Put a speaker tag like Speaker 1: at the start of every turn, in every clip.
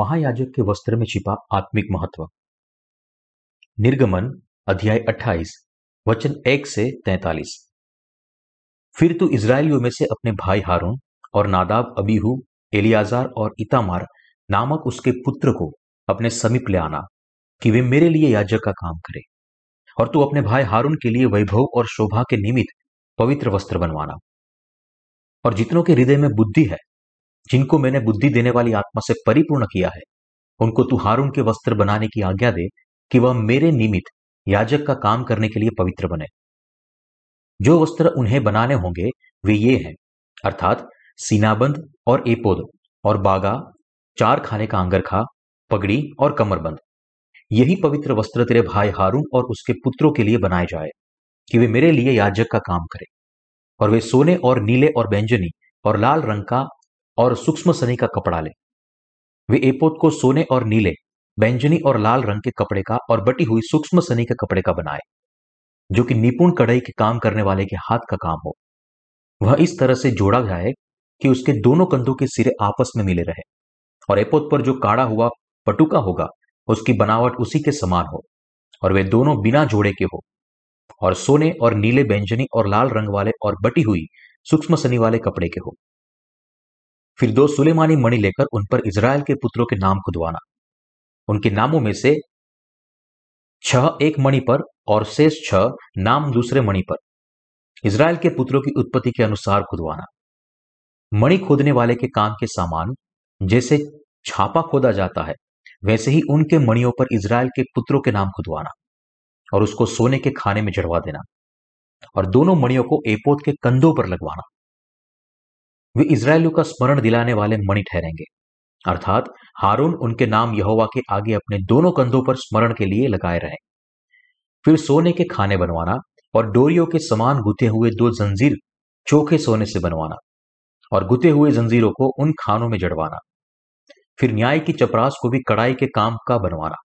Speaker 1: महायाजक के वस्त्र में छिपा आत्मिक महत्व। निर्गमन, अध्याय 28 वचन एक से तैतालीस। फिर तू इसराइलियों में से अपने भाई हारून और नादाब अबीहू, एलियाजार और इतामार नामक उसके पुत्र को अपने समीप ले आना, कि वे मेरे लिए याजक का काम करे, और तू अपने भाई हारून के लिए वैभव और शोभा के निमित्त पवित्र वस्त्र बनवाना। और जितनों के हृदय में बुद्धि है जिनको मैंने बुद्धि देने वाली आत्मा से परिपूर्ण किया है, उनको तू हारून के वस्त्र बनाने की आज्ञा दे कि वह मेरे निमित्त याजक का काम करने के लिए पवित्र बने। जो वस्त्र उन्हें बनाने होंगे, वे ये हैं, अर्थात सीनाबंद और एपोद, और बागा, चार खाने का अंगरखा, पगड़ी और कमरबंद। यही पवित्र वस्त्र तेरे भाई हारून और उसके पुत्रों के लिए बनाए जाए, कि वे मेरे लिए याजक का काम करें। और वे सोने और नीले और व्यंजनी और लाल रंग का और सूक्ष्म सनी का कपड़ा ले। वे एपोत को सोने और नीले, बैंजनी और लाल रंग के कपड़े का और बटी हुई सूक्ष्म सनी के कपड़े का बनाए, जो कि निपुण कढ़ाई के काम करने वाले के हाथ का काम हो। वह इस तरह से जोड़ा जाए कि उसके दोनों कंधों के सिरे आपस में मिले रहे और एपोत पर जो काड़ा हुआ पटुका होगा, उसकी बनावट उसी के समान हो और वे दोनों बिना जोड़े के हो। और सोने और नीले, बैंजनी और लाल रंग वाले और बटी हुई सूक्ष्म सनी वाले कपड़े के हो। फिर दो सुलेमानी मणि लेकर उन पर इज़राइल के पुत्रों के नाम खुदवाना। उनके नामों में से छह एक मणि पर और शेष छह नाम दूसरे मणि पर। इज़राइल के पुत्रों की उत्पत्ति के अनुसार खुदवाना। मणि खोदने वाले के काम के सामान जैसे छापा खोदा जाता है, वैसे ही उनके मणियों पर इज़राइल के पुत्रों के नाम खुदवाना और उसको सोने के खाने में जड़वा देना और दोनों मणियों को एपोत के कंधों पर लगवाना। वे इसराइलियों का स्मरण दिलाने वाले मणि ठहरेंगे। अर्थात हारून उनके नाम यहोवा के आगे अपने दोनों कंधों पर स्मरण के लिए लगाए रहे। फिर सोने के खाने बनवाना और डोरियों के समान गुथे हुए दो जंजीर चोखे सोने से बनवाना और गुथे हुए जंजीरों को उन खानों में जड़वाना। फिर न्याय की चपरास को भी कड़ाई के काम का बनवाना।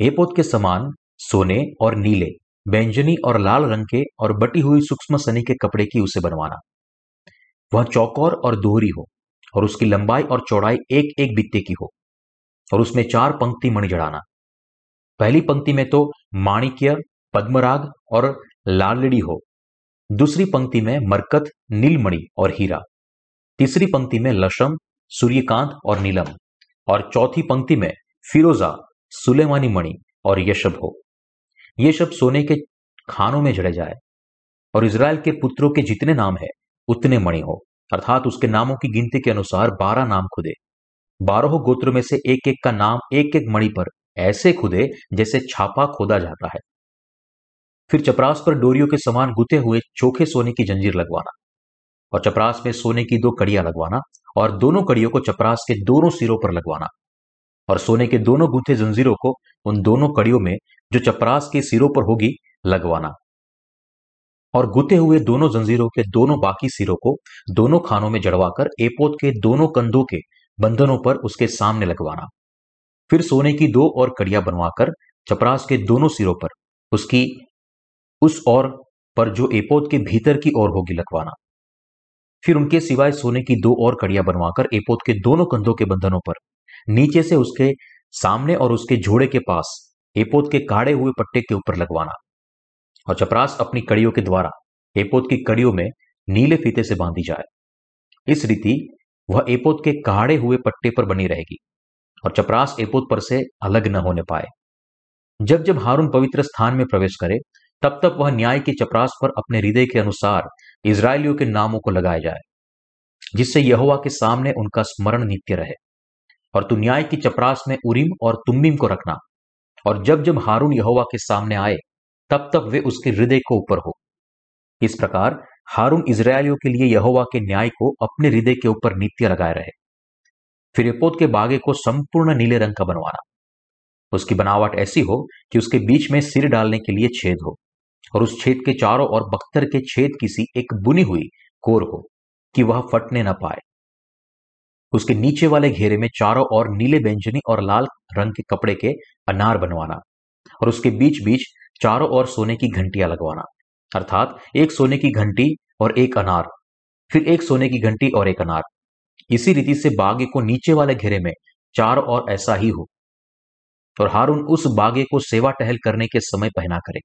Speaker 1: एपोत के समान सोने और नीले, बैंजनी और लाल रंग के और बटी हुई सूक्ष्म सनी के कपड़े की उसे बनवाना। वह चौकोर और दोहरी हो, और उसकी लंबाई और चौड़ाई एक एक बित्ते की हो, और उसमें चार पंक्ति मणि जड़ाना। पहली पंक्ति में तो माणिक्य, पद्मराग और लालड़ी हो। दूसरी पंक्ति में मरकत, नीलमणि और हीरा। तीसरी पंक्ति में लशम, सूर्यकांत और नीलम। और चौथी पंक्ति में फिरोजा, सुलेमानी मणि और यशब हो। ये सब सोने के खानों में जड़े जाए, और इसराइल के पुत्रों के जितने नाम है उतने मणि हो। अर्थात उसके नामों की गिनती के अनुसार बारह नाम खुदे। बारह गोत्र में से एक एक का नाम एक एक मणि पर ऐसे खुदे जैसे छापा खोदा जाता है। फिर चपरास पर डोरियों के समान गुते हुए चोखे सोने की जंजीर लगवाना और चपरास में सोने की दो कड़ियाँ लगवाना और दोनों कड़ियों को चपरास के दोनों सिरों पर लगवाना और सोने के दोनों गुथे जंजीरों को उन दोनों कड़ियों में जो चपरास के सिरों पर होगी लगवाना। और गुते हुए दोनों जंजीरों के दोनों बाकी सिरों को दोनों खानों में जड़वाकर एपोत के दोनों कंधों के बंधनों पर उसके सामने लगवाना। फिर सोने की दो और कड़िया बनवाकर चपरास के दोनों सिरों पर उसकी, उस और पर जो एपोत के भीतर की ओर होगी लगवाना। फिर उनके सिवाय सोने की दो और कड़िया बनवाकर एपोत के दोनों कंधों के बंधनों पर नीचे से उसके सामने और उसके जोड़े के पास एपोत के काढ़े हुए पट्टे के ऊपर लगवाना। और चपरास अपनी कड़ियों के द्वारा एपोत की कड़ियों में नीले फीते से बांधी जाए। इस रीति वह एपोत के काढ़े हुए पट्टे पर बनी रहेगी और चपरास एपोत पर से अलग न होने पाए। जब जब हारून पवित्र स्थान में प्रवेश करे, तब तक वह न्याय की चपरास पर अपने हृदय के अनुसार इसराइलियों के नामों को लगाया जाए, जिससे यहोवा के सामने उनका स्मरण नित्य रहे। और तू न्याय की चपरास में उरीम और तुम्बिम को रखना। और जब जब हारून यहोवा के सामने आए तब तक वे उसके हृदय को ऊपर हो। इस प्रकार हारून इसराइलियों के लिए यहोवा के न्याय को अपने हृदय के ऊपर नित्य लगाए रहे। फिर एपोद के बागे को संपूर्ण नीले रंग का बनवाना। उसकी बनावट ऐसी हो कि उसके बीच में सिर डालने के लिए छेद हो और उस छेद के चारों ओर बख्तर के छेद की सी एक बुनी हुई कोर हो कि वह फटने न पाए। उसके नीचे वाले घेरे में चारों ओर नीले व्यंजनी और लाल रंग के कपड़े के अनार बनवाना और उसके बीच बीच चारों ओर सोने की घंटियाँ लगवाना, अर्थात एक सोने की घंटी और एक अनार, फिर एक सोने की घंटी और एक अनार। इसी रीति से बागे को नीचे वाले घेरे में चार और ऐसा ही हो। और हारून उस बागे को सेवा टहल करने के समय पहना करे,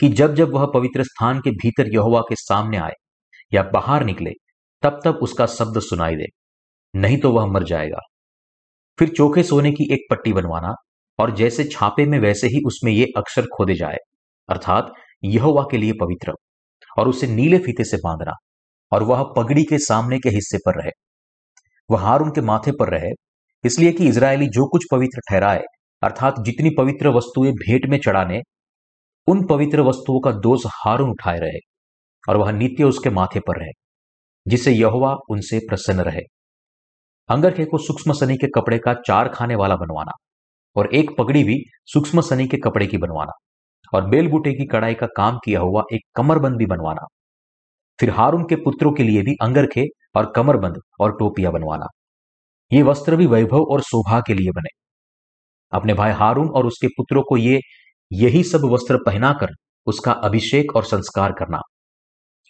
Speaker 1: कि जब जब वह पवित्र स्थान के भीतर यहोवा के सामने आए या बाहर निकले, तब तब उसका शब्द सुनाई दे, नहीं तो वह मर जाएगा। फिर चोखे सोने की एक पट्टी बनवाना और जैसे छापे में वैसे ही उसमें ये अक्षर खोदे जाए, अर्थात यहोवा के लिए पवित्र, और उसे नीले फीते से बांधना, और वह पगड़ी के सामने के हिस्से पर रहे। वह हार उनके माथे पर रहे, इसलिए कि इसराइली जो कुछ पवित्र ठहराए, अर्थात जितनी पवित्र वस्तुएँ भेंट में चढ़ाने, उन पवित्र वस्तुओं का दोष हारून उठाए रहे, और वह नित्य उसके माथे पर रहे, जिससे यहोवा उनसे प्रसन्न रहे। अंगरखे को सूक्ष्म सनी के कपड़े का चार खाने वाला बनवाना और एक पगड़ी भी सूक्ष्म सनी के कपड़े की बनवाना और बेलबूटे की कड़ाई का काम किया हुआ एक कमरबंद भी बनवाना। फिर हारून के पुत्रों के लिए भी अंगरखे और कमरबंद और टोपियाँ बनवाना। ये वस्त्र भी वैभव और शोभा के लिए बने। अपने भाई हारून और उसके पुत्रों को ये, यही सब वस्त्र पहनाकर उसका अभिषेक और संस्कार करना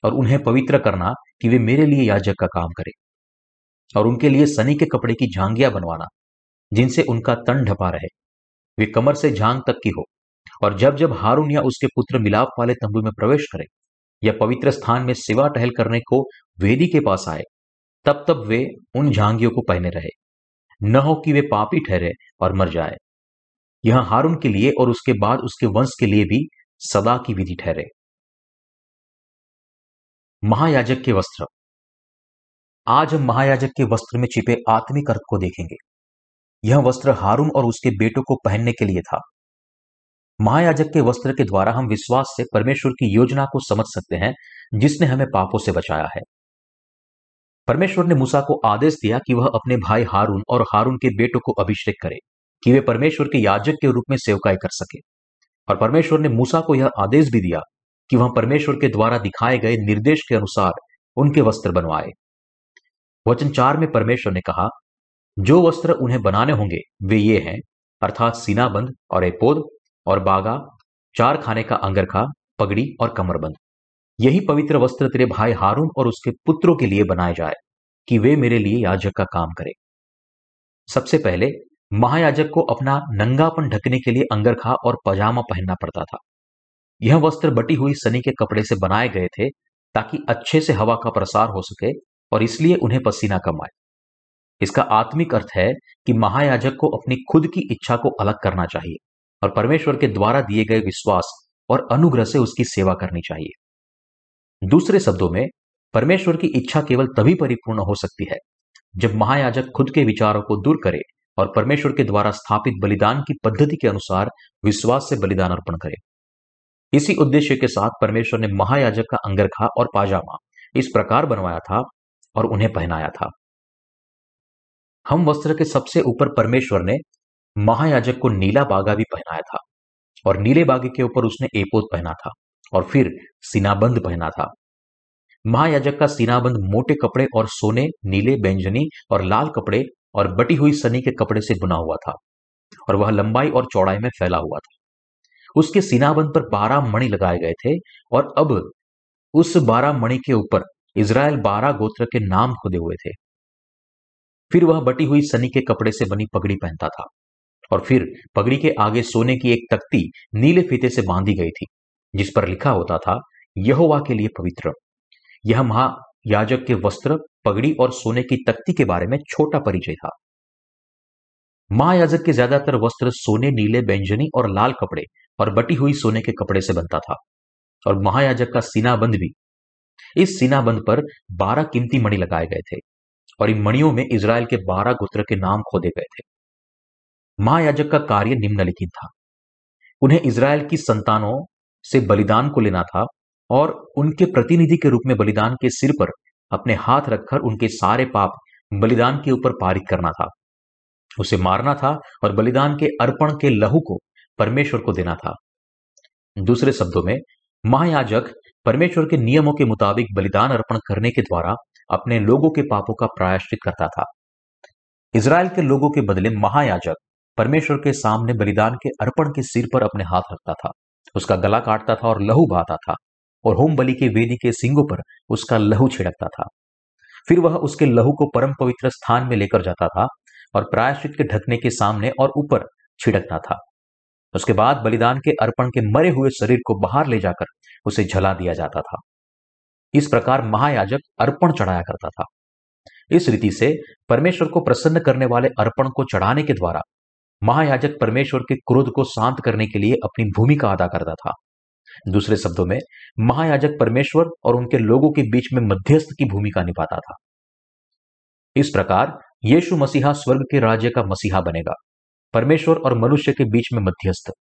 Speaker 1: और उन्हें पवित्र करना कि वे मेरे लिए याजक का काम करें। और उनके लिए सनी के कपड़े की झांगियाँ बनवाना। जिनसे उनका तन ढपा रहे। वे कमर से झांग तक की हो और जब जब हारून या उसके पुत्र मिलाप वाले तंबू में प्रवेश करें या पवित्र स्थान में सेवा टहल करने को वेदी के पास आए, तब तब वे उन झांगियों को पहने रहे। न हो कि वे पापी ठहरे और मर जाए। यह हारून के लिए और उसके बाद उसके वंश के लिए भी सदा की विधि ठहरे। महायाजक के वस्त्र। आज हम महायाजक के वस्त्र में छिपे आत्मिक अर्थ को देखेंगे। यह वस्त्र हारून और उसके बेटों को पहनने के लिए था। महायाजक के वस्त्र के द्वारा हम विश्वास से परमेश्वर की योजना को समझ सकते हैं, जिसने हमें पापों से बचाया है। परमेश्वर ने मूसा को आदेश दिया कि वह अपने भाई हारून और हारून के बेटों को अभिषेक करे, कि वे परमेश्वर के याजक के रूप में सेवकाई कर सके। और परमेश्वर ने मूसा को यह आदेश भी दिया कि वह परमेश्वर के द्वारा दिखाए गए निर्देश के अनुसार उनके वस्त्र बनवाए। वचन चार में परमेश्वर ने कहा जो वस्त्र उन्हें बनाने होंगे, वे ये हैं, अर्थात सीनाबंद और एपोद और बागा, चार खाने का अंगरखा, पगड़ी और कमरबंद। यही पवित्र वस्त्र तेरे भाई हारून और उसके पुत्रों के लिए बनाए जाए, कि वे मेरे लिए याजक का काम करें। सबसे पहले, महायाजक को अपना नंगापन ढकने के लिए अंगरखा और पजामा पहनना पड़ता था। यह वस्त्र बटी हुई सनी के कपड़े से बनाए गए थे, ताकि अच्छे से हवा का प्रसार हो सके और इसलिए उन्हें पसीना कम आए। इसका आत्मिक अर्थ है कि महायाजक को अपनी खुद की इच्छा को अलग करना चाहिए और परमेश्वर के द्वारा दिए गए विश्वास और अनुग्रह से उसकी सेवा करनी चाहिए। दूसरे शब्दों में, परमेश्वर की इच्छा केवल तभी परिपूर्ण हो सकती है जब महायाजक खुद के विचारों को दूर करे और परमेश्वर के द्वारा स्थापित बलिदान की पद्धति के अनुसार विश्वास से बलिदान अर्पण करे। इसी उद्देश्य के साथ परमेश्वर ने महायाजक का अंगरखा और पाजामा इस प्रकार बनवाया था और उन्हें पहनाया था। हम वस्त्र के सबसे ऊपर परमेश्वर ने महायाजक को नीला बागा भी पहनाया था और नीले बागे के ऊपर उसने एपोत पहना था और फिर सीनाबंद पहना था। महायाजक का सीनाबंद मोटे कपड़े और सोने, नीले बैंजनी और लाल कपड़े और बटी हुई सनी के कपड़े से बुना हुआ था और वह लंबाई और चौड़ाई में फैला हुआ था। उसके सीनाबंद पर बारह मणि लगाए गए थे और अब उस बारह मणि के ऊपर इसराइल बारह गोत्र के नाम खुदे हुए थे। फिर वह बटी हुई सनी के कपड़े से बनी पगड़ी पहनता था। और फिर पगड़ी के आगे सोने की एक तख्ती नीले फीते से बांधी गई थी, जिस पर लिखा होता था, यहोवा के लिए पवित्र। यह महायाजक के वस्त्र, पगड़ी और सोने की तख्ती के बारे में छोटा परिचय था। महायाजक के ज़्यादातर वस्त्र सोने, नीले, व्यंजनी और लाल कपड़े और बटी हुई सोने के कपड़े से बनता था। और महायाजक का सीनाबंद भी। इस सीनाबंद पर बारह कीमती मणि लगाए गए थे। और इन मणियों में इसराइल के बारह गोत्र के नाम खोदे गए थे। महायाजक का कार्य निम्नलिखित था। उन्हें इसराइल की संतानों से बलिदान को लेना था और उनके प्रतिनिधि के रूप में बलिदान के सिर पर अपने हाथ रखकर उनके सारे पाप बलिदान के ऊपर पारित करना था। उसे मारना था और बलिदान के अर्पण के लहू को परमेश्वर को देना था। दूसरे शब्दों में, महायाजक परमेश्वर के नियमों के मुताबिक बलिदान अर्पण करने के द्वारा अपने लोगों के पापों का प्रायश्चित करता था। इसराइल के लोगों के बदले महायाजक परमेश्वर के सामने बलिदान के अर्पण के सिर पर अपने हाथ रखता था। उसका गला काटता था और लहू बहाता था और होम बलि के वेदी के सिंगों पर उसका लहू छिड़कता था। फिर वह उसके लहू को परम पवित्र स्थान में लेकर जाता था और प्रायश्चित के ढकने के सामने और ऊपर छिड़कता था। उसके बाद बलिदान के अर्पण के मरे हुए शरीर को बाहर ले जाकर उसे जला दिया जाता था। इस प्रकार महायाजक अर्पण चढ़ाया करता था। इस रीति से परमेश्वर को प्रसन्न करने वाले अर्पण को चढ़ाने के द्वारा महायाजक परमेश्वर के क्रोध को शांत करने के लिए अपनी भूमिका अदा करता था। दूसरे शब्दों में, महायाजक परमेश्वर और उनके लोगों के बीच में मध्यस्थ की भूमिका निभाता था। इस प्रकार यीशु मसीहा स्वर्ग के राज्य का मसीहा बनेगा। परमेश्वर और मनुष्य के बीच में मध्यस्थ।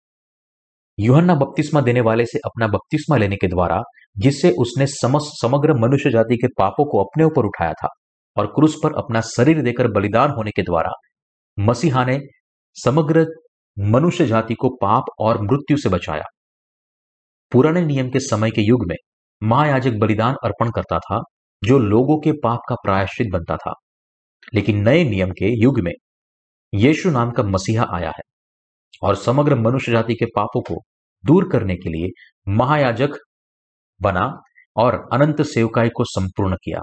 Speaker 1: युहन्ना बपतिस्मा देने वाले से अपना बपतिस्मा लेने के द्वारा, जिससे उसने समग्र मनुष्य जाति के पापों को अपने ऊपर उठाया था और क्रूस पर अपना शरीर देकर बलिदान होने के द्वारा, मसीहा ने समग्र मनुष्य जाति को पाप और मृत्यु से बचाया। पुराने नियम के समय के युग में, महायाजक बलिदान अर्पण करता था, जो लोगों के पाप का प्रायश्चित बनता था। लेकिन नए नियम के युग में, यीशु नाम का मसीहा आया है। और समग्र मनुष्य जाति के पापों को दूर करने के लिए महायाजक बना और अनंत सेवकाई को संपूर्ण किया।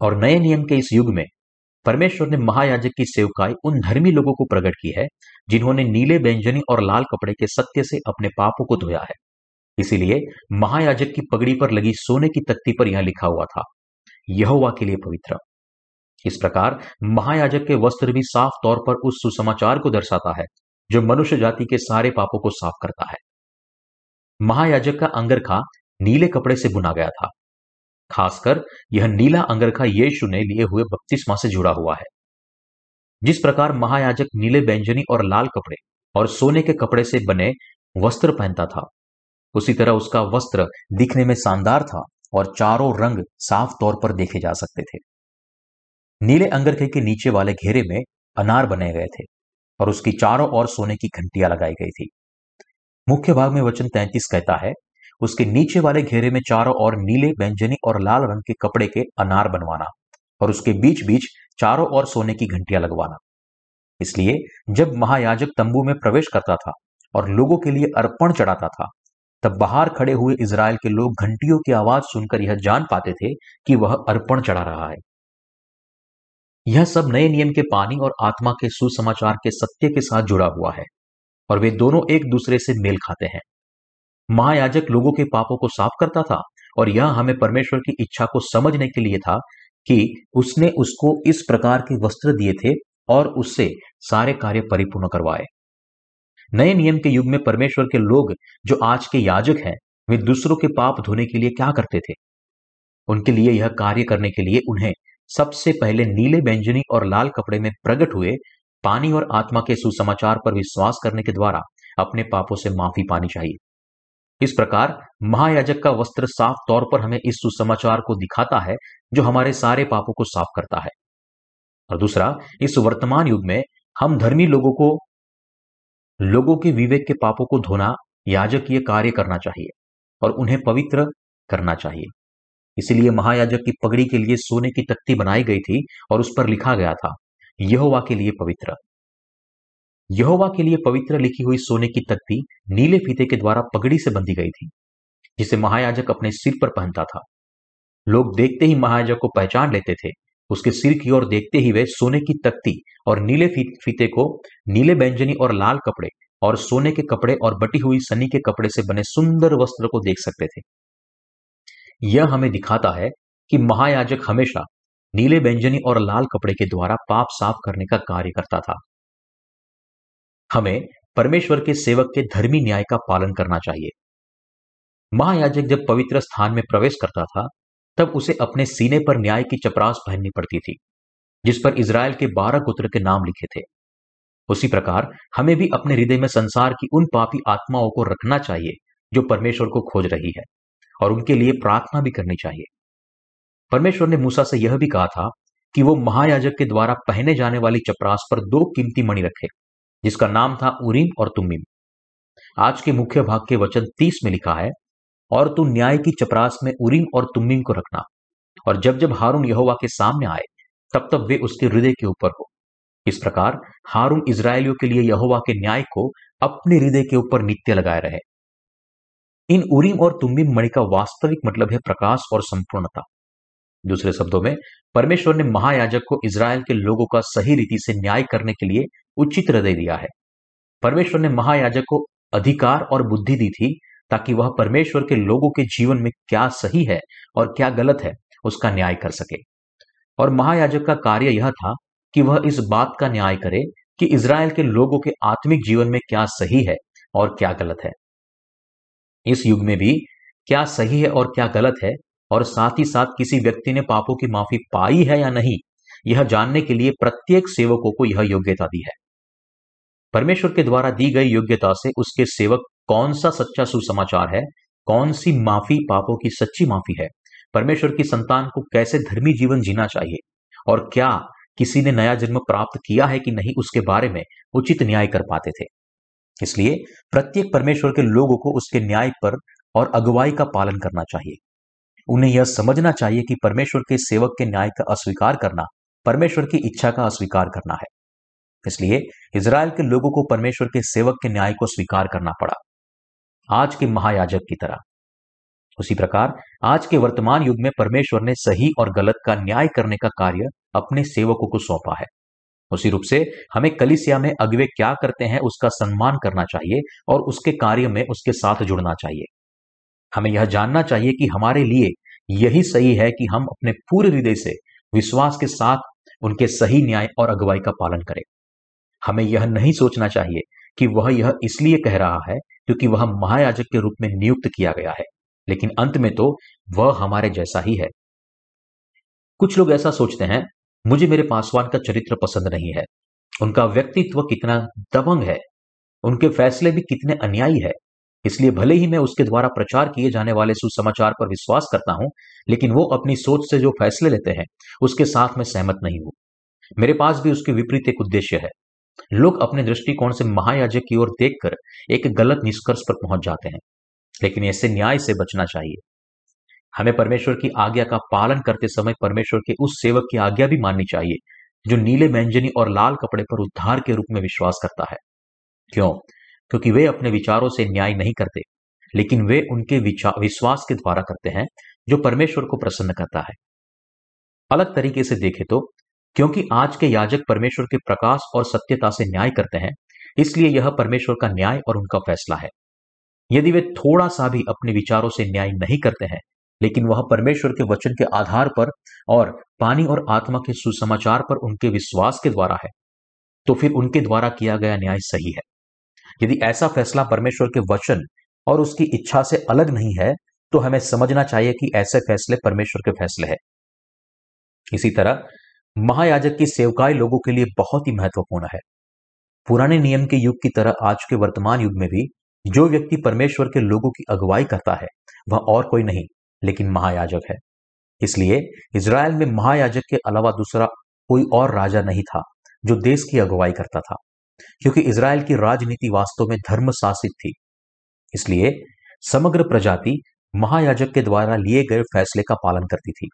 Speaker 1: और नए नियम के इस युग में परमेश्वर ने महायाजक की सेवकाई उन धर्मी लोगों को प्रकट की है, जिन्होंने नीले व्यंजनी और लाल कपड़े के सत्य से अपने पापों को धोया है। इसीलिए महायाजक की पगड़ी पर लगी सोने की तख्ती पर यह लिखा हुआ था, यहोवा के लिए पवित्र। इस प्रकार महायाजक के वस्त्र भी साफ़ तौर पर उस सुसमाचार को दर्शाता है, जो मनुष्य जाति के सारे पापों को साफ़ करता है। महायाजक का अंगरखा नीले कपड़े से बुना गया था। खासकर यह नीला अंगरखा यीशु ने लिए हुए बपतिस्मा से जुड़ा हुआ है। जिस प्रकार महायाजक नीले व्यंजनी और लाल कपड़े और सोने के कपड़े से बने वस्त्र पहनता था, उसी तरह उसका वस्त्र दिखने में शानदार था और चारों रंग साफ़ तौर पर देखे जा सकते थे। नीले अंगरखे के नीचे वाले घेरे में अनार बने गए थे और उसकी चारों ओर सोने की घंटियाँ लगाई गई थी। मुख्य भाग में वचन तैंतीस कहता है, उसके नीचे वाले घेरे में चारों ओर नीले, व्यंजनी और लाल रंग के कपड़े के अनार बनवाना और उसके बीच बीच चारों ओर सोने की घंटियाँ लगवाना। इसलिए जब महायाजक तंबू में प्रवेश करता था और लोगों के लिए अर्पण चढ़ाता था, तब बाहर खड़े हुए इसराइल के लोग घंटियों की आवाज़ सुनकर यह जान पाते थे कि वह अर्पण चढ़ा रहा है। यह सब नए नियम के पानी और आत्मा के सुसमाचार के सत्य के साथ जुड़ा हुआ है, और वे दोनों एक दूसरे से मेल खाते हैं। महायाजक लोगों के पापों को साफ़ करता था, और यह हमें परमेश्वर की इच्छा को समझने के लिए था कि उसने उसको इस प्रकार के वस्त्र दिए थे और उससे सारे कार्य परिपूर्ण करवाए। नए नियम के युग में परमेश्वर के लोग जो आज के याजक हैं, वे दूसरों के पाप धोने के लिए क्या करते थे? उनके लिए यह कार्य करने के लिए उन्हें सबसे पहले नीले व्यंजनी और लाल कपड़े में प्रकट हुए पानी और आत्मा के सुसमाचार पर विश्वास करने के द्वारा अपने पापों से माफ़ी पानी चाहिए। इस प्रकार महायाजक का वस्त्र साफ़ तौर पर हमें इस सुसमाचार को दिखाता है, जो हमारे सारे पापों को साफ़ करता है। और दूसरा, इस वर्तमान युग में हम धर्मी लोगों को, लोगों के विवेक के पापों को धोना याजक ये कार्य करना चाहिए और उन्हें पवित्र करना चाहिए। इसलिए महायाजक की पगड़ी के लिए सोने की तख्ती बनाई गई थी और उस पर लिखा गया था, यहोवा के लिए पवित्र। यहोवा के लिए पवित्र लिखी हुई सोने की तख्ती नीले फीते के द्वारा पगड़ी से बंधी गई थी, जिसे महायाजक अपने सिर पर पहनता था। लोग देखते ही महायाजक को पहचान लेते थे। उसके सिर की ओर देखते ही वे सोने की तख्ती और नीले फीते को नीले व्यंजनी और लाल कपड़े और सोने के कपड़े और बटी हुई सनी के कपड़े से बने सुंदर वस्त्र को देख सकते थे। यह हमें दिखाता है कि महायाजक हमेशा नीले व्यंजनी और लाल कपड़े के द्वारा पाप साफ़ करने का कार्य करता था। हमें परमेश्वर के सेवक के धर्मी न्याय का पालन करना चाहिए। महायाजक जब पवित्र स्थान में प्रवेश करता था, तब उसे अपने सीने पर न्याय की चपरास पहननी पड़ती थी, जिस पर इज़राइल के बारह पुत्र के नाम लिखे थे। उसी प्रकार हमें भी अपने हृदय में संसार की उन पापी आत्माओं को रखना चाहिए, जो परमेश्वर को खोज रही है। और उनके लिए प्रार्थना भी करनी चाहिए। परमेश्वर ने मूसा से यह भी कहा था कि वो महायाजक के द्वारा पहने जाने वाली चपरास पर दो कीमती मणि रखे, जिसका नाम था उरीम और तुमिम आज के मुख्य भाग के वचन तीस में लिखा है, और तू न्याय की चपरास में उरीम और तुमिम को रखना, और जब जब हारून यहोवा के सामने आए, तब तब वे उसके हृदय के ऊपर हो। इस प्रकार हारून इसराइलियों के लिए यहोवा के न्याय को अपने हृदय के ऊपर नित्य लगाए रहे। इन उरीम और तुम्बिम मणि का वास्तविक मतलब है प्रकाश और संपूर्णता। दूसरे शब्दों में, परमेश्वर ने महायाजक को इसराइल के लोगों का सही रीति से न्याय करने के लिए उचित हृदय दिया है। परमेश्वर ने महायाजक को अधिकार और बुद्धि दी थी ताकि वह परमेश्वर के लोगों के जीवन में क्या सही है और क्या गलत है, उसका न्याय कर सके। और महायाजक का कार्य यह था कि वह इस बात का न्याय करे कि इसराइल के लोगों के आत्मिक जीवन में क्या सही है और क्या गलत है। इस युग में भी क्या सही है और क्या गलत है? और साथ ही साथ किसी व्यक्ति ने पापों की माफ़ी पाई है या नहीं, यह जानने के लिए प्रत्येक सेवकों को यह योग्यता दी है। परमेश्वर के द्वारा दी गई योग्यता से उसके सेवक कौन सा सच्चा सुसमाचार है? कौन सी माफ़ी पापों की सच्ची माफ़ी है? परमेश्वर की संतान को कैसे धर्मी जीवन जीना चाहिए? और क्या किसी ने नया जन्म प्राप्त किया है कि नहीं, उसके बारे में उचित न्याय कर पाते थे? इसलिए प्रत्येक परमेश्वर के लोगों को उसके न्याय पर और अगुवाई का पालन करना चाहिए। उन्हें यह समझना चाहिए कि परमेश्वर के सेवक के न्याय का अस्वीकार करना, परमेश्वर की इच्छा का अस्वीकार करना है। इसलिए इसराइल के लोगों को परमेश्वर के सेवक के न्याय को स्वीकार करना पड़ा। आज के महायाजक की तरह। उसी प्रकार, आज के वर्तमान युग में परमेश्वर ने सही और गलत का न्याय करने का कार्य अपने सेवकों को सौंपा है। उसी रूप से हमें कलिसिया में अगवे क्या करते हैं, उसका सम्मान करना चाहिए और उसके कार्य में उसके साथ जुड़ना चाहिए। हमें यह जानना चाहिए कि हमारे लिए यही सही है कि हम अपने पूरे हृदय से विश्वास के साथ उनके सही न्याय और अगुवाई का पालन करें। हमें यह नहीं सोचना चाहिए कि वह यह इसलिए कह रहा है क्योंकि वह महायाजक के रूप में नियुक्त किया गया है, लेकिन अंत में तो वह हमारे जैसा ही है। कुछ लोग ऐसा सोचते हैं मुझे मेरे पासवान का चरित्र पसंद नहीं है। उनका व्यक्तित्व कितना दबंग है। उनके फैसले भी कितने अन्यायी है। इसलिए भले ही मैं उसके द्वारा प्रचार किए जाने वाले सुसमाचार पर विश्वास करता हूँ, लेकिन वो अपनी सोच से जो फैसले लेते हैं, उसके साथ मैं सहमत नहीं हूँ। मेरे पास भी उसके विपरीत एक उद्देश्य है। लोग अपने दृष्टिकोण से महायाजक की ओर देखकर एक गलत निष्कर्ष पर पहुँच जाते हैं, लेकिन ऐसे न्याय से बचना चाहिए। हमें परमेश्वर की आज्ञा का पालन करते समय परमेश्वर के उस सेवक की आज्ञा भी माननी चाहिए, जो नीले व्यंजनी और लाल कपड़े पर उद्धार के रूप में विश्वास करता है। क्यों? क्योंकि वे अपने विचारों से न्याय नहीं करते, लेकिन वे उनके विश्वास के द्वारा करते हैं, जो परमेश्वर को प्रसन्न करता है। अलग तरीके से देखें तो क्योंकि आज के याजक परमेश्वर के प्रकाश और सत्यता से न्याय करते हैं, इसलिए यह परमेश्वर का न्याय और उनका फैसला है। यदि वे थोड़ा सा भी अपने विचारों से न्याय नहीं करते हैं लेकिन वह परमेश्वर के वचन के आधार पर और पानी और आत्मा के सुसमाचार पर उनके विश्वास के द्वारा है। तो फिर उनके द्वारा किया गया न्याय सही है। यदि ऐसा फैसला परमेश्वर के वचन और उसकी इच्छा से अलग नहीं है तो हमें समझना चाहिए कि ऐसे फैसले परमेश्वर के फैसले हैं। इसी तरह, महायाजक की सेवकाई लोगों के लिए बहुत ही महत्वपूर्ण है। पुराने नियम के युग की तरह आज के वर्तमान युग में भी, जो व्यक्ति परमेश्वर के लोगों की अगुवाई करता है, वह और कोई नहीं। लेकिन महायाजक है। इसलिए इसराइल में महायाजक के अलावा दूसरा कोई और राजा नहीं था, जो देश की अगुवाई करता था, क्योंकि इसराइल की राजनीति वास्तव में धर्म शासित थी। इसलिए समग्र प्रजाति महायाजक के द्वारा लिए गए फैसले का पालन करती थी।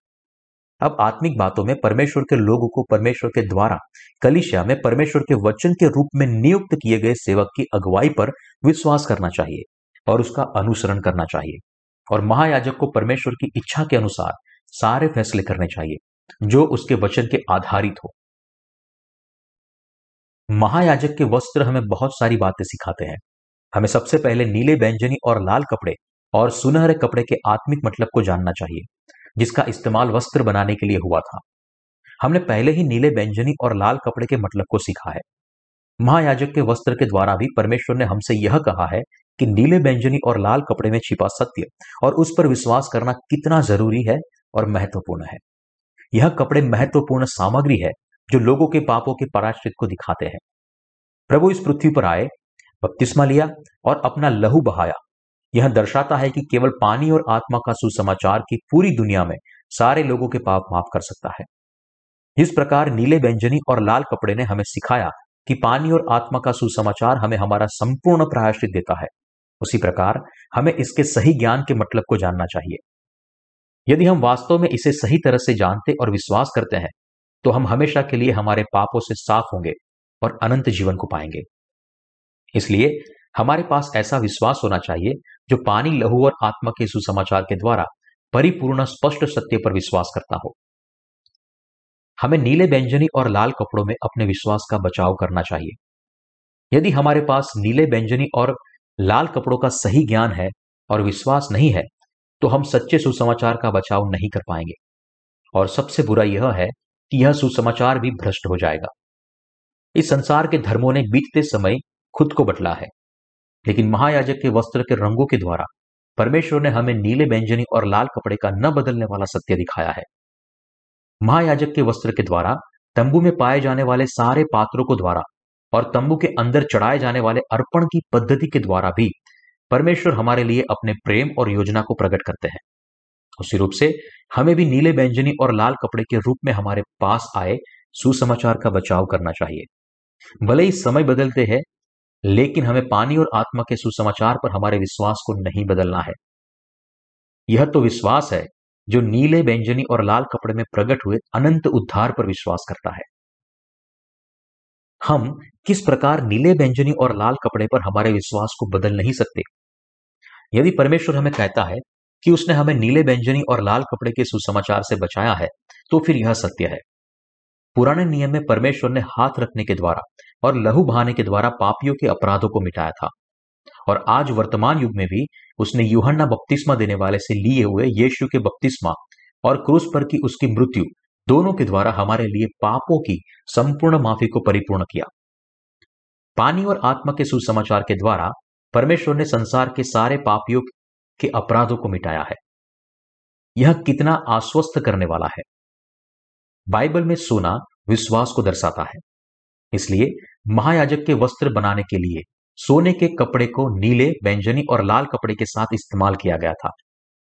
Speaker 1: अब आत्मिक बातों में परमेश्वर के लोगों को परमेश्वर के द्वारा कलिशिया में परमेश्वर के वचन के रूप में नियुक्त किए गए सेवक की अगुवाई पर विश्वास करना चाहिए और उसका अनुसरण करना चाहिए। और महायाजक को परमेश्वर की इच्छा के अनुसार सारे फैसले करने चाहिए, जो उसके वचन के आधारित हो। महायाजक के वस्त्र हमें बहुत सारी बातें सिखाते हैं। हमें सबसे पहले नीले व्यंजनी और लाल कपड़े और सुनहरे कपड़े के आत्मिक मतलब को जानना चाहिए, जिसका इस्तेमाल वस्त्र बनाने के लिए हुआ था। हमने पहले ही नीले व्यंजनी और लाल कपड़े के मतलब को सीखा है। महायाजक के वस्त्र के द्वारा भी परमेश्वर ने हमसे यह कहा है कि नीले व्यंजनी और लाल कपड़े में छिपा सत्य और उस पर विश्वास करना कितना ज़रूरी है और महत्वपूर्ण है। यह कपड़े महत्वपूर्ण सामग्री है जो लोगों के पापों के पराश्रित को दिखाते हैं। प्रभु इस पृथ्वी पर आए, बपतिस्मा लिया और अपना लहू बहाया। यह दर्शाता है कि केवल पानी और आत्मा का सुसमाचार की पूरी दुनिया में सारे लोगों के पाप माफ़ कर सकता है। जिस प्रकार नीले व्यंजनी और लाल कपड़े ने हमें सिखाया कि पानी और आत्मा का सुसमाचार हमें हमारा संपूर्ण प्रायश्चित देता है। उसी प्रकार हमें इसके सही ज्ञान के मतलब को जानना चाहिए। यदि हम वास्तव में इसे सही तरह से जानते और विश्वास करते हैं तो हम हमेशा के लिए हमारे पापों से साफ़ होंगे और अनंत जीवन को पाएँगे। इसलिए हमारे पास ऐसा विश्वास होना चाहिए जो पानी, लहू और आत्मा के सुसमाचार के द्वारा परिपूर्ण, स्पष्ट सत्य पर विश्वास करता हो। हमें नीले व्यंजनी और लाल कपड़ों में अपने विश्वास का बचाव करना चाहिए। यदि हमारे पास नीले व्यंजनी और लाल कपड़ों का सही ज्ञान है और विश्वास नहीं है तो हम सच्चे सुसमाचार का बचाव नहीं कर पाएँगे। और सबसे बुरा यह है कि यह सुसमाचार भी भ्रष्ट हो जाएगा। इस संसार के धर्मों ने बीतते समय खुद को बटला है, लेकिन महायाजक के वस्त्र के रंगों के द्वारा परमेश्वर ने हमें नीले व्यंजनी और लाल कपड़े का न बदलने वाला सत्य दिखाया है। महायाजक के वस्त्र के द्वारा तंबू में पाए जाने वाले सारे पात्रों को द्वारा और तंबू के अंदर चढ़ाए जाने वाले अर्पण की पद्धति के द्वारा भी परमेश्वर हमारे लिए अपने प्रेम और योजना को प्रकट करते हैं। उसी रूप से हमें भी नीले व्यंजनी और लाल कपड़े के रूप में हमारे पास आए सुसमाचार का बचाव करना चाहिए। भले ही समय बदलते हैं, लेकिन हमें पानी और आत्मा के सुसमाचार पर हमारे विश्वास को नहीं बदलना है। यह तो विश्वास है जो नीले व्यंजनी और लाल कपड़े में प्रकट हुए अनंत उद्धार पर विश्वास करता है। हम किस प्रकार नीले व्यंजनी और लाल कपड़े पर हमारे विश्वास को बदल नहीं सकते? यदि परमेश्वर हमें कहता है कि उसने हमें नीले व्यंजनी और लाल कपड़े के सुसमाचार से बचाया है तो फिर यह सत्य है। पुराने नियम में परमेश्वर ने हाथ रखने के द्वारा और लहू बहाने के द्वारा पापियों के अपराधों को मिटाया था। और आज वर्तमान युग में भी उसने यूहन्ना बपतिस्मा देने वाले से लिए हुए यीशु के बपतिस्मा और क्रूस पर की उसकी मृत्यु दोनों के द्वारा हमारे लिए पापों की संपूर्ण माफ़ी को परिपूर्ण किया। पानी और आत्मा के सुसमाचार के द्वारा परमेश्वर ने संसार के सारे पापियों के अपराधों को मिटाया है। यह कितना आश्वस्त करने वाला है। बाइबल में सोना विश्वास को दर्शाता है। इसलिए महायाजक के वस्त्र बनाने के लिए सोने के कपड़े को नीले व्यंजनी और लाल कपड़े के साथ इस्तेमाल किया गया था।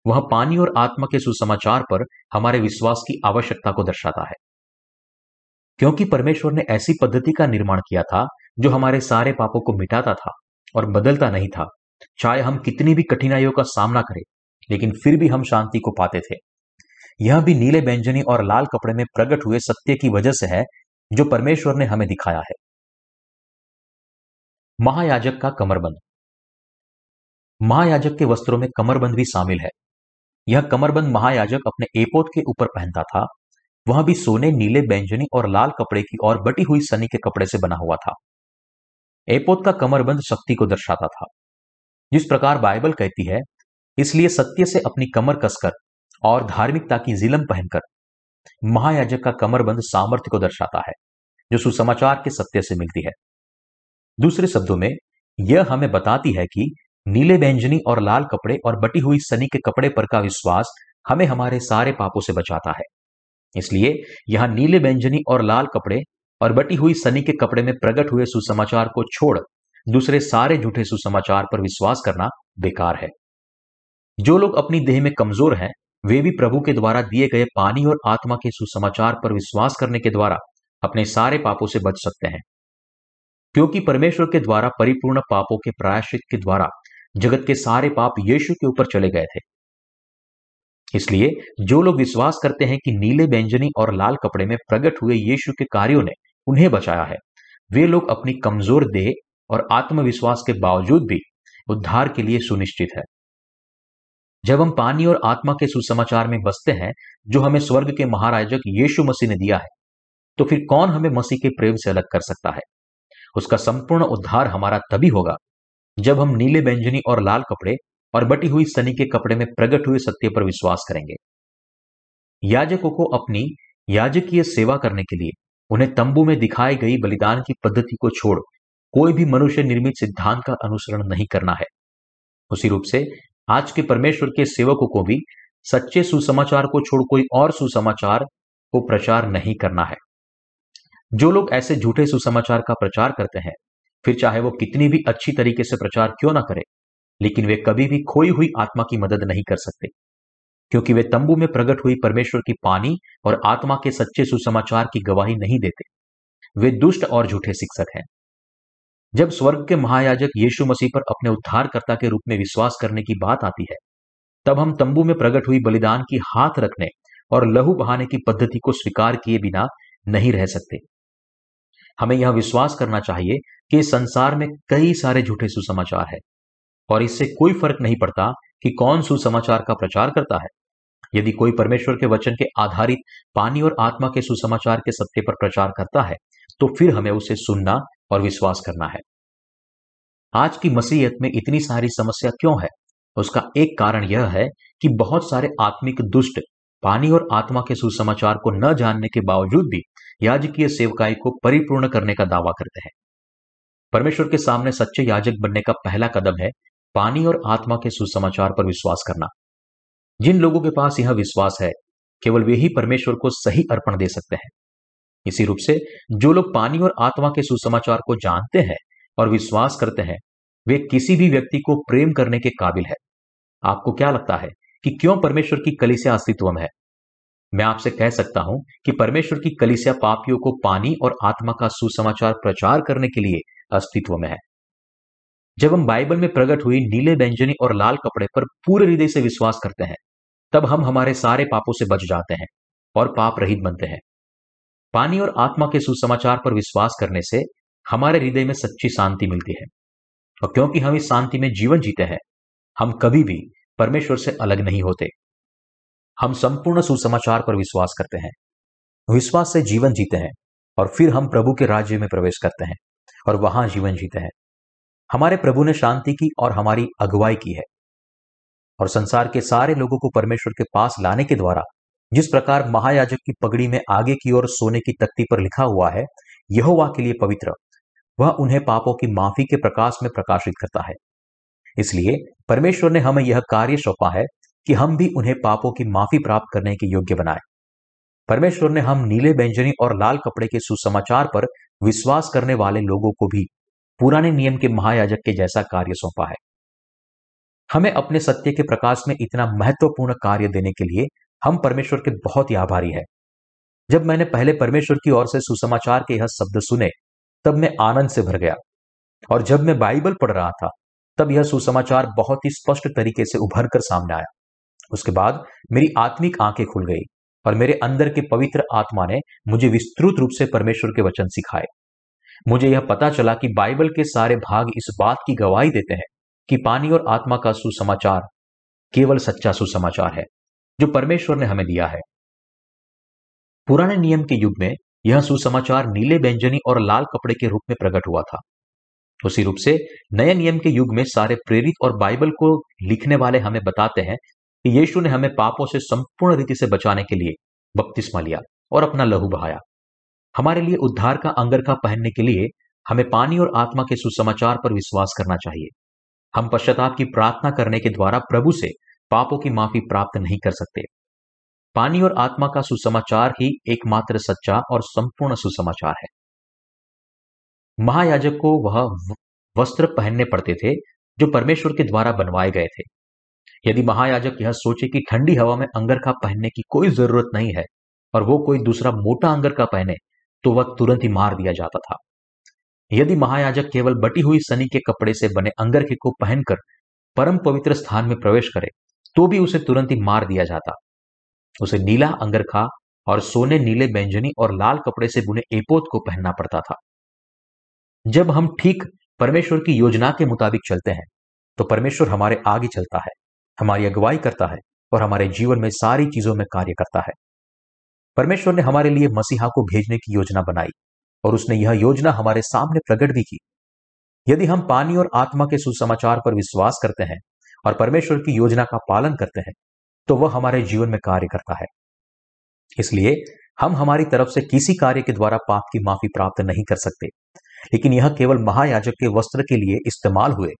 Speaker 1: वह पानी और आत्मा के सुसमाचार पर हमारे विश्वास की आवश्यकता को दर्शाता है। क्योंकि परमेश्वर ने ऐसी पद्धति का निर्माण किया था, जो हमारे सारे पापों को मिटाता था और बदलता नहीं था। चाहे हम कितनी भी कठिनाइयों का सामना करें, लेकिन फिर भी हम शांति को पाते थे। यह भी नीले व्यंजनी और लाल कपड़े में प्रकट हुए सत्य की वजह से है, जो परमेश्वर ने हमें दिखाया है। महायाजक का कमरबंद। महायाजक के वस्त्रों में कमरबंद भी शामिल है। यह कमरबंद महायाजक अपने एपोत के ऊपर पहनता था। वह भी सोने नीले बैंजनी और लाल कपड़े की और बटी हुई सनी के कपड़े से बना हुआ था। एपोत का कमरबंद शक्ति को दर्शाता था। जिस प्रकार बाइबल कहती है, इसलिए सत्य से अपनी कमर कसकर और धार्मिकता की जिलम पहनकर महायाजक का कमरबंद सामर्थ्य को दर्शाता है, जो सुसमाचार के सत्य से मिलती है। दूसरे शब्दों में, यह हमें बताती है कि नीले बैंजनी और लाल कपड़े और बटी हुई सनी के कपड़े पर का विश्वास हमें हमारे सारे पापों से बचाता है। इसलिए यहाँ नीले बैंजनी और लाल कपड़े और बटी हुई सनी के कपड़े में प्रकट हुए सुसमाचार को छोड़ दूसरे सारे झूठे सुसमाचार पर विश्वास करना बेकार है। जो लोग अपनी देह में कमज़ोर हैं, वे भी प्रभु के द्वारा दिए गए पानी और आत्मा के सुसमाचार पर विश्वास करने के द्वारा अपने सारे पापों से बच सकते हैं। क्योंकि परमेश्वर के द्वारा परिपूर्ण पापों के प्रायश्चित के द्वारा जगत के सारे पाप यीशु के ऊपर चले गए थे। इसलिए जो लोग विश्वास करते हैं कि नीले व्यंजनी और लाल कपड़े में प्रकट हुए यीशु के कार्यों ने उन्हें बचाया है, वे लोग अपनी कमज़ोर देह और आत्मविश्वास के बावजूद भी उद्धार के लिए सुनिश्चित है। जब हम पानी और आत्मा के सुसमाचार में बसते हैं, जो हमें स्वर्ग के महाराजक यीशु मसीह ने दिया है तो फिर कौन हमें मसीह के प्रेम से अलग कर सकता है? उसका संपूर्ण उद्धार हमारा तभी होगा जब हम नीले व्यंजनी और लाल कपड़े और बटी हुई सनी के कपड़े में प्रकट हुए सत्य पर विश्वास करेंगे। याजकों को अपनी याजकीय सेवा करने के लिए उन्हें तंबू में दिखाई गई बलिदान की पद्धति को छोड़ कोई भी मनुष्य निर्मित सिद्धांत का अनुसरण नहीं करना है। उसी रूप से आज के परमेश्वर के सेवकों को भी सच्चे सुसमाचार को छोड़ कोई और सुसमाचार को प्रचार नहीं करना है। जो लोग ऐसे झूठे सुसमाचार का प्रचार करते हैं फिर चाहे वो कितनी भी अच्छी तरीके से प्रचार क्यों ना करे, लेकिन वे कभी भी खोई हुई आत्मा की मदद नहीं कर सकते। क्योंकि वे तंबू में प्रकट हुई परमेश्वर की पानी और आत्मा के सच्चे सुसमाचार की गवाही नहीं देते। वे दुष्ट और झूठे शिक्षक हैं। जब स्वर्ग के महायाजक यीशु मसीह पर अपने उद्धारकर्ता के रूप में विश्वास करने की बात आती है, तब हम तंबू में प्रकट हुई बलिदान की हाथ रखने और लहू बहाने की पद्धति को स्वीकार किए बिना नहीं रह सकते। हमें यह विश्वास करना चाहिए कि संसार में कई सारे झूठे सुसमाचार है और इससे कोई फ़र्क नहीं पड़ता कि कौन सुसमाचार का प्रचार करता है। यदि कोई परमेश्वर के वचन के आधारित पानी और आत्मा के सुसमाचार के सत्य पर प्रचार करता है तो फिर हमें उसे सुनना और विश्वास करना है। आज की मसीहत में इतनी सारी समस्या क्यों है? उसका एक कारण यह है कि बहुत सारे आत्मिक दुष्ट पानी और आत्मा के सुसमाचार को न जानने के बावजूद भी याजकीय सेवकाई को परिपूर्ण करने का दावा करते हैं। परमेश्वर के सामने सच्चे याजक बनने का पहला कदम है पानी और आत्मा के सुसमाचार पर विश्वास करना। जिन लोगों के पास यह विश्वास है, केवल वे ही परमेश्वर को सही अर्पण दे सकते हैं। इसी रूप से जो लोग पानी और आत्मा के सुसमाचार को जानते हैं और विश्वास करते हैं, वे किसी भी व्यक्ति को प्रेम करने के काबिल है। आपको क्या लगता है कि क्यों परमेश्वर की कलिसिया अस्तित्व में है? मैं आपसे कह सकता हूँ कि परमेश्वर की कलिसिया पापियों को पानी और आत्मा का सुसमाचार प्रचार करने के लिए अस्तित्व में है। जब हम बाइबल में प्रकट हुई नीले व्यंजनी और लाल कपड़े पर पूरे हृदय से विश्वास करते हैं, तब हम हमारे सारे पापों से बच जाते हैं और पाप रहित बनते हैं। पानी और आत्मा के सुसमाचार पर विश्वास करने से हमारे हृदय में सच्ची शांति मिलती है। और क्योंकि हम इस शांति में जीवन जीते हैं, हम कभी भी परमेश्वर से अलग नहीं होते। हम संपूर्ण सुसमाचार पर विश्वास करते हैं। विश्वास से जीवन जीते हैं और फिर हम प्रभु के राज्य में प्रवेश करते हैं और वहाँ जीवन जीते हैं। हमारे प्रभु ने शांति की और हमारी अगुवाई की है और संसार के सारे लोगों को परमेश्वर के पास लाने के द्वारा जिस प्रकार महायाजक की पगड़ी में आगे की ओर सोने की तख्ती पर लिखा हुआ है, यहोवा के लिए पवित्र, वह उन्हें पापों की माफ़ी के प्रकाश में प्रकाशित करता है। इसलिए परमेश्वर ने हमें यह कार्य सौंपा है कि हम भी उन्हें पापों की माफ़ी प्राप्त करने के योग्य बनाए। परमेश्वर ने हम नीले व्यंजनी और लाल कपड़े के सुसमाचार पर विश्वास करने वाले लोगों को भी पुराने नियम के महायाजक के जैसा कार्य सौंपा है। हमें अपने सत्य के प्रकाश में इतना महत्वपूर्ण कार्य देने के लिए हम परमेश्वर के बहुत ही आभारी है। जब मैंने पहले परमेश्वर की ओर से सुसमाचार के यह शब्द सुने, तब मैं आनंद से भर गया। और जब मैं बाइबल पढ़ रहा था, तब यह सुसमाचार बहुत ही स्पष्ट तरीके से उभर कर सामने आया। उसके बाद मेरी आत्मिक आँखें खुल गई और मेरे अंदर के पवित्र आत्मा ने मुझे विस्तृत रूप से परमेश्वर के वचन सिखाए। मुझे यह पता चला कि बाइबल के सारे भाग इस बात की गवाही देते हैं कि पानी और आत्मा का सुसमाचार केवल सच्चा सुसमाचार है, जो परमेश्वर ने हमें दिया है। पुराने नियम के युग में यह सुसमाचार नीले व्यंजनी और लाल कपड़े के रूप में प्रकट हुआ था। उसी रूप से नए नियम के युग में सारे प्रेरित और बाइबल को लिखने वाले हमें बताते हैं कि यीशु ने हमें पापों से संपूर्ण रीति से बचाने के लिए बपतिस्मा लिया और अपना लहू बहाया। हमारे लिए उद्धार का अंगरखा पहनने के लिए हमें पानी और आत्मा के सुसमाचार पर विश्वास करना चाहिए। हम पश्चाताप की प्रार्थना करने के द्वारा प्रभु से पापों की माफ़ी प्राप्त नहीं कर सकते। पानी और आत्मा का सुसमाचार ही एकमात्र सच्चा और संपूर्ण सुसमाचार है। महायाजक को वह वस्त्र पहनने पड़ते थे जो परमेश्वर के द्वारा बनवाए गए थे। यदि महायाजक यह सोचे कि ठंडी हवा में अंगरखा पहनने की कोई ज़रूरत नहीं है और वो कोई दूसरा मोटा अंगरखा पहने तो वह तुरंत ही मार दिया जाता था। यदि महायाजक केवल बटी हुई सनी के कपड़े से बने अंगरखे को पहनकर परम पवित्र स्थान में प्रवेश करे तो भी उसे तुरंत ही मार दिया जाता। उसे नीला अंगरखा और सोने नीले व्यंजनी और लाल कपड़े से बुने एपोत को पहनना पड़ता था। जब हम ठीक परमेश्वर की योजना के मुताबिक चलते हैं तो परमेश्वर हमारे आगे चलता है। हमारी अगुवाई करता है और हमारे जीवन में सारी चीज़ों में कार्य करता है। परमेश्वर ने हमारे लिए मसीहा को भेजने की योजना बनाई और उसने यह योजना हमारे सामने प्रकट भी की। यदि हम पानी और आत्मा के सुसमाचार पर विश्वास करते हैं और परमेश्वर की योजना का पालन करते हैं तो वह हमारे जीवन में कार्य करता है। इसलिए हम हमारी तरफ़ से किसी कार्य के द्वारा पाप की माफ़ी प्राप्त नहीं कर सकते, लेकिन यह केवल महायाजक के वस्त्र के लिए इस्तेमाल हुए,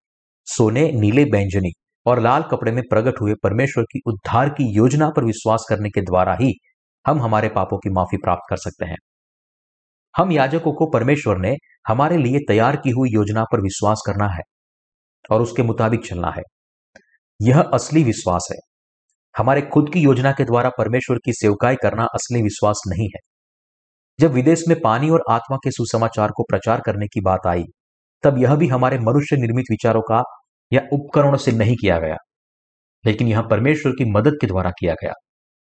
Speaker 1: सोने नीले बैंजनी और लाल कपड़े में प्रकट हुए परमेश्वर की उद्धार की योजना पर विश्वास करने के द्वारा ही हम हमारे पापों की माफ़ी प्राप्त कर सकते हैं। हम याजकों को परमेश्वर ने हमारे लिए तैयार की हुई योजना पर विश्वास करना है और उसके मुताबिक चलना है। यह असली विश्वास है। हमारे खुद की योजना के द्वारा परमेश्वर की सेवकाई करना असली विश्वास नहीं है। जब विदेश में पानी और आत्मा के सुसमाचार को प्रचार करने की बात आई, तब यह भी हमारे मनुष्य निर्मित विचारों का या उपकरणों से नहीं किया गया, लेकिन यह परमेश्वर की मदद के द्वारा किया गया,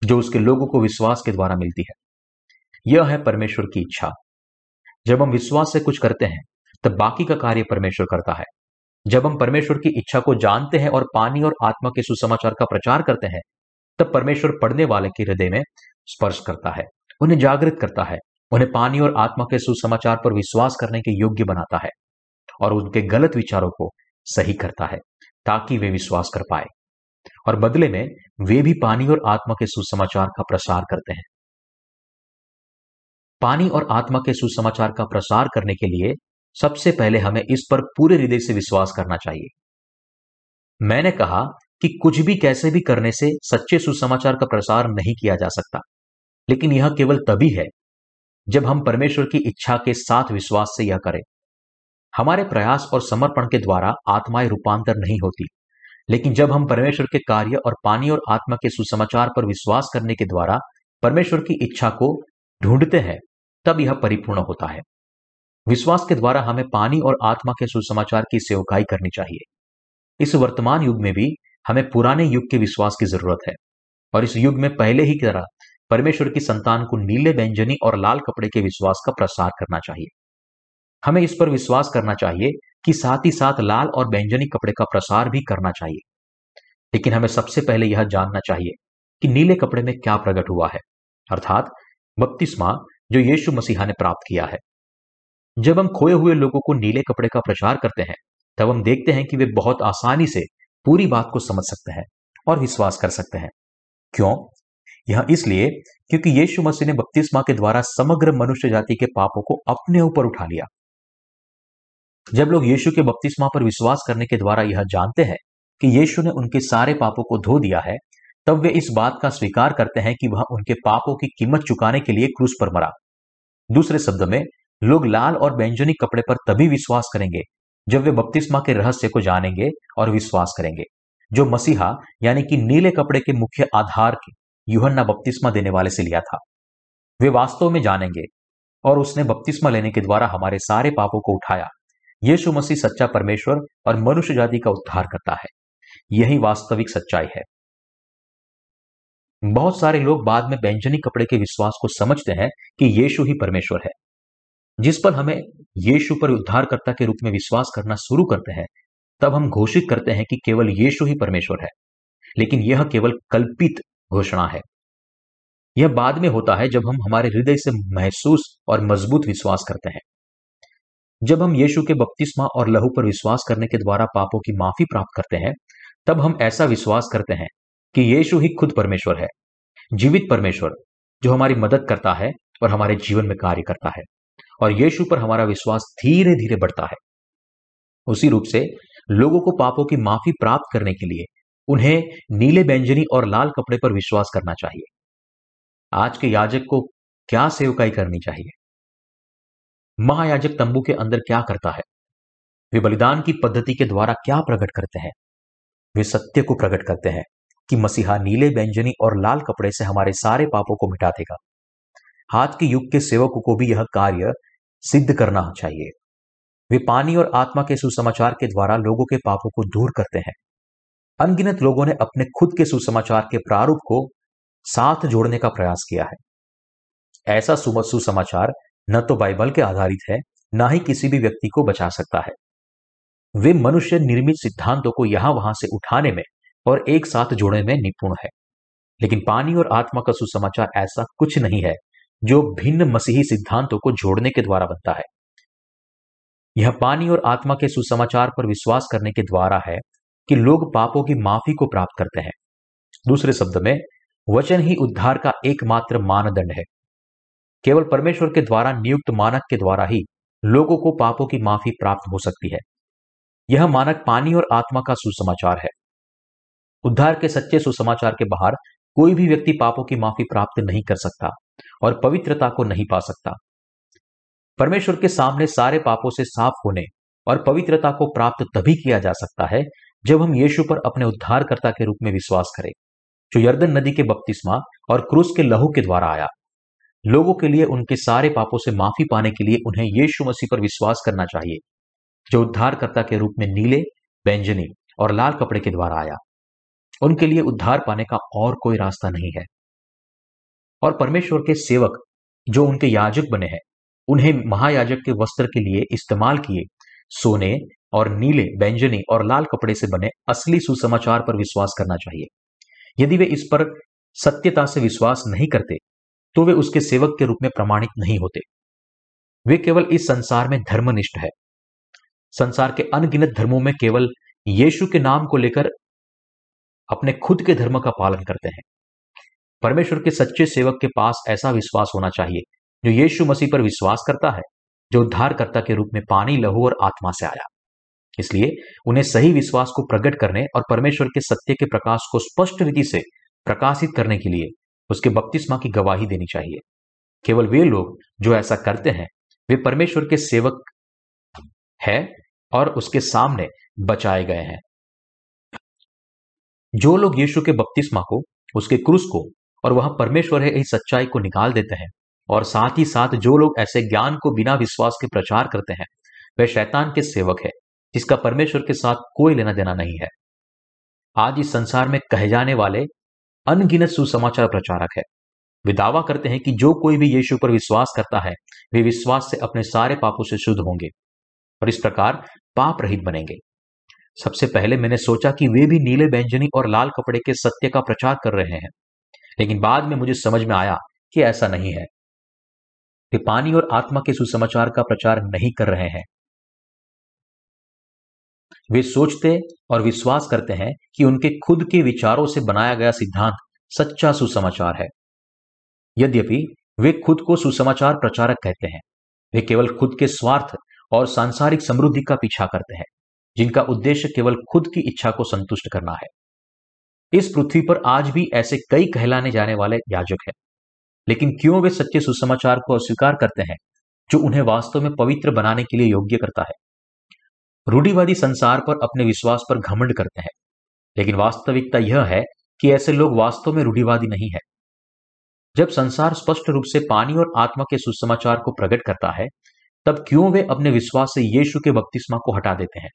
Speaker 1: जो उसके लोगों को विश्वास के द्वारा मिलती है। यह है परमेश्वर की इच्छा। जब हम विश्वास से कुछ करते हैं, तब बाकी का कार्य परमेश्वर करता है। जब हम परमेश्वर की इच्छा को जानते हैं और पानी और आत्मा के सुसमाचार का प्रचार करते हैं, तब परमेश्वर पढ़ने वाले के हृदय में स्पर्श करता है, उन्हें जागृत करता है, उन्हें पानी और आत्मा के सुसमाचार पर विश्वास करने के योग्य बनाता है और उनके गलत विचारों को सही करता है, ताकि वे विश्वास कर पाए। और बदले में, वे भी पानी और आत्मा के सुसमाचार का प्रसार करते हैं। पानी और आत्मा के सुसमाचार का प्रसार करने के लिए, सबसे पहले हमें इस पर पूरे हृदय से विश्वास करना चाहिए। मैंने कहा कि कुछ भी कैसे भी करने से सच्चे सुसमाचार का प्रसार नहीं किया जा सकता, लेकिन यह केवल तभी है, जब हम परमेश्वर की इच्छा के साथ विश्वास से यह करें। हमारे प्रयास और समर्पण के द्वारा आत्माएँ रूपांतर नहीं होती। लेकिन जब हम परमेश्वर के कार्य और पानी और आत्मा के सुसमाचार पर विश्वास करने के द्वारा परमेश्वर की इच्छा को ढूंढते हैं, तब यह परिपूर्ण होता है। विश्वास के द्वारा हमें पानी और आत्मा के सुसमाचार की सेवकाई करनी चाहिए। इस वर्तमान युग में भी हमें पुराने युग के विश्वास की ज़रूरत है और इस युग में पहले ही तरह परमेश्वर की संतान को नीले व्यंजनी और लाल कपड़े के विश्वास का प्रसार करना चाहिए। हमें इस पर विश्वास करना चाहिए कि साथ ही साथ लाल और व्यंजनी कपड़े का प्रसार भी करना चाहिए। लेकिन हमें सबसे पहले यह जानना चाहिए कि नीले कपड़े में क्या प्रकट हुआ है। अर्थात, बपतिस्मा जो यीशु मसीहा ने प्राप्त किया है। जब हम खोए हुए लोगों को नीले कपड़े का प्रचार करते हैं, तब हम देखते हैं कि वे बहुत आसानी से पूरी बात को समझ सकते हैं और विश्वास कर सकते हैं। क्यों? यह इसलिए क्योंकि यीशु मसीह ने बपतिस्मा के द्वारा समग्र मनुष्य जाति के पापों को अपने ऊपर उठा लिया। जब लोग यीशु के बपतिस्मा पर विश्वास करने के द्वारा यह जानते हैं कि यीशु ने उनके सारे पापों को धो दिया है, तब वे इस बात का स्वीकार करते हैं कि वह उनके पापों की कीमत चुकाने के लिए क्रूस पर मरा। दूसरे शब्द में, लोग लाल और व्यंजनी कपड़े पर तभी विश्वास करेंगे, जब वे बपतिस्मा के रहस्य को जानेंगे और विश्वास करेंगे, जो मसीहा, यानी कि नीले कपड़े के मुख्य आधार के यूहन्ना बपतिस्मा देने वाले से लिया था। वे वास्तव में जानेंगे और उसने बपतिस्मा लेने के द्वारा हमारे सारे पापों को उठाया। यीशु मसीह सच्चा परमेश्वर और मनुष्य जाति का उद्धार करता है। यही वास्तविक सच्चाई है। बहुत सारे लोग बाद में व्यंजनी कपड़े के विश्वास को समझते हैं कि यीशु ही परमेश्वर है। जिस पर हमें यीशु पर उद्धारकर्ता के रूप में विश्वास करना शुरू करते हैं, तब हम घोषित करते हैं कि केवल यीशु ही परमेश्वर है। लेकिन यह केवल कल्पित घोषणा है। यह बाद में होता है जब हम हमारे हृदय से महसूस और मज़बूत विश्वास करते हैं। जब हम यीशु के बपतिस्मा और लहू पर विश्वास करने के द्वारा पापों की माफ़ी प्राप्त करते हैं, तब हम ऐसा विश्वास करते हैं कि यीशु ही खुद परमेश्वर है, जीवित परमेश्वर, जो हमारी मदद करता है और हमारे जीवन में कार्य करता है। और यीशु पर हमारा विश्वास धीरे धीरे बढ़ता है। उसी रूप से लोगों को पापों की माफ़ी प्राप्त करने के लिए उन्हें नीले व्यंजनी और लाल कपड़े पर विश्वास करना चाहिए। आज के याजक को क्या सेवकाई करनी चाहिए? महायाजक तंबू के अंदर क्या करता है? वे बलिदान की पद्धति के द्वारा क्या प्रकट करते हैं? वे सत्य को प्रकट करते हैं कि मसीहा नीले व्यंजनी और लाल कपड़े से हमारे सारे पापों को मिटा देगा। हाथ के युग के सेवकों को भी यह कार्य सिद्ध करना चाहिए। वे पानी और आत्मा के सुसमाचार के द्वारा लोगों के पापों को दूर करते हैं। अनगिनत लोगों ने अपने खुद के सुसमाचार के प्रारूप को साथ जोड़ने का प्रयास किया है। ऐसा सुसमाचार न तो बाइबल के आधारित है, ना ही किसी भी व्यक्ति को बचा सकता है। वे मनुष्य निर्मित सिद्धांतों को यहाँ वहाँ से उठाने में और एक साथ जोड़ने में निपुण है। लेकिन पानी और आत्मा का सुसमाचार ऐसा कुछ नहीं है, जो भिन्न मसीही सिद्धांतों को जोड़ने के द्वारा बनता है। यह पानी और आत्मा के सुसमाचार पर विश्वास करने के द्वारा है कि लोग पापों की माफ़ी को प्राप्त करते हैं। दूसरे शब्द में, वचन ही उद्धार का एकमात्र मानदंड है। केवल परमेश्वर के द्वारा नियुक्त मानक के द्वारा ही लोगों को पापों की माफ़ी प्राप्त हो सकती है। यह मानक पानी और आत्मा का सुसमाचार है। उद्धार के सच्चे सुसमाचार के बाहर कोई भी व्यक्ति पापों की माफ़ी प्राप्त नहीं कर सकता और पवित्रता को नहीं पा सकता। परमेश्वर के सामने सारे पापों से साफ़ होने और पवित्रता को प्राप्त तभी किया जा सकता है जब हम यीशु पर अपने उद्धारकर्ता के रूप में विश्वास करें, जो यर्दन नदी के बपतिस्मा और क्रूस के लहू के द्वारा आया। लोगों के लिए, उनके सारे पापों से माफ़ी पाने के लिए उन्हें यीशु मसीह पर विश्वास करना चाहिए, जो उद्धारकर्ता के रूप में नीले व्यंजनी और लाल कपड़े के द्वारा आया। उनके लिए उद्धार पाने का और कोई रास्ता नहीं है। और परमेश्वर के सेवक, जो उनके याजक बने हैं, उन्हें महायाजक के वस्त्र के लिए इस्तेमाल किए, सोने और नीले व्यंजनी और लाल कपड़े से बने असली सुसमाचार पर विश्वास करना चाहिए। यदि वे इस पर सत्यता से विश्वास नहीं करते तो वे उसके सेवक के रूप में प्रमाणित नहीं होते। वे केवल इस संसार में धर्मनिष्ठ है। संसार के अनगिनत धर्मों में केवल यीशु के नाम को लेकर अपने खुद के धर्म का पालन करते हैं। परमेश्वर के सच्चे सेवक के पास ऐसा विश्वास होना चाहिए, जो यीशु मसीह पर विश्वास करता है, जो उद्धारकर्ता के रूप में पानी, लहू और आत्मा से आया। इसलिए उन्हें सही विश्वास को प्रकट करने और परमेश्वर के सत्य के प्रकाश को स्पष्ट रीति से प्रकाशित करने के लिए उसके बपतिस्मा की गवाही देनी चाहिए। केवल वे लोग जो ऐसा करते हैं, वे परमेश्वर के सेवक है और उसके सामने बचाए गए हैं। जो लोग यीशु के बपतिस्मा को, उसके क्रूस को और वह परमेश्वर है, इस सच्चाई को निकाल देते हैं और साथ ही साथ जो लोग ऐसे ज्ञान को बिना विश्वास के प्रचार करते हैं, वे शैतान के सेवक है, जिसका परमेश्वर के साथ कोई लेना देना नहीं है। आज इस संसार में कहे जाने वाले अनगिनत सुसमाचार प्रचारक है। वे दावा करते हैं कि जो कोई भी यीशु पर विश्वास करता है, वे विश्वास से अपने सारे पापों से शुद्ध होंगे और इस प्रकार पाप रहित बनेंगे। सबसे पहले मैंने सोचा कि वे भी नीले बैंजनी और लाल कपड़े के सत्य का प्रचार कर रहे हैं, लेकिन बाद में मुझे समझ में आया कि ऐसा नहीं है। वे पानी और आत्मा के सुसमाचार का प्रचार नहीं कर रहे हैं। वे सोचते और विश्वास करते हैं कि उनके खुद के विचारों से बनाया गया सिद्धांत सच्चा सुसमाचार है। यद्यपि, वे खुद को सुसमाचार प्रचारक कहते हैं। वे केवल खुद के स्वार्थ और सांसारिक समृद्धि का पीछा करते हैं, जिनका उद्देश्य केवल खुद की इच्छा को संतुष्ट करना है। इस पृथ्वी पर आज भी ऐसे कई कहलाने जाने वाले याजक हैं। लेकिन क्यों वे सच्चे सुसमाचार को अस्वीकार करते हैं, जो उन्हें वास्तव में पवित्र बनाने के लिए योग्य करता है? रूढ़िवादी संसार पर अपने विश्वास पर घमंड करते हैं। लेकिन वास्तविकता यह है कि ऐसे लोग वास्तव में रूढ़िवादी नहीं है। जब संसार स्पष्ट रूप से पानी और आत्मा के सुसमाचार को प्रकट करता है, तब क्यों वे अपने विश्वास से यीशु के बपतिस्मा को हटा देते हैं?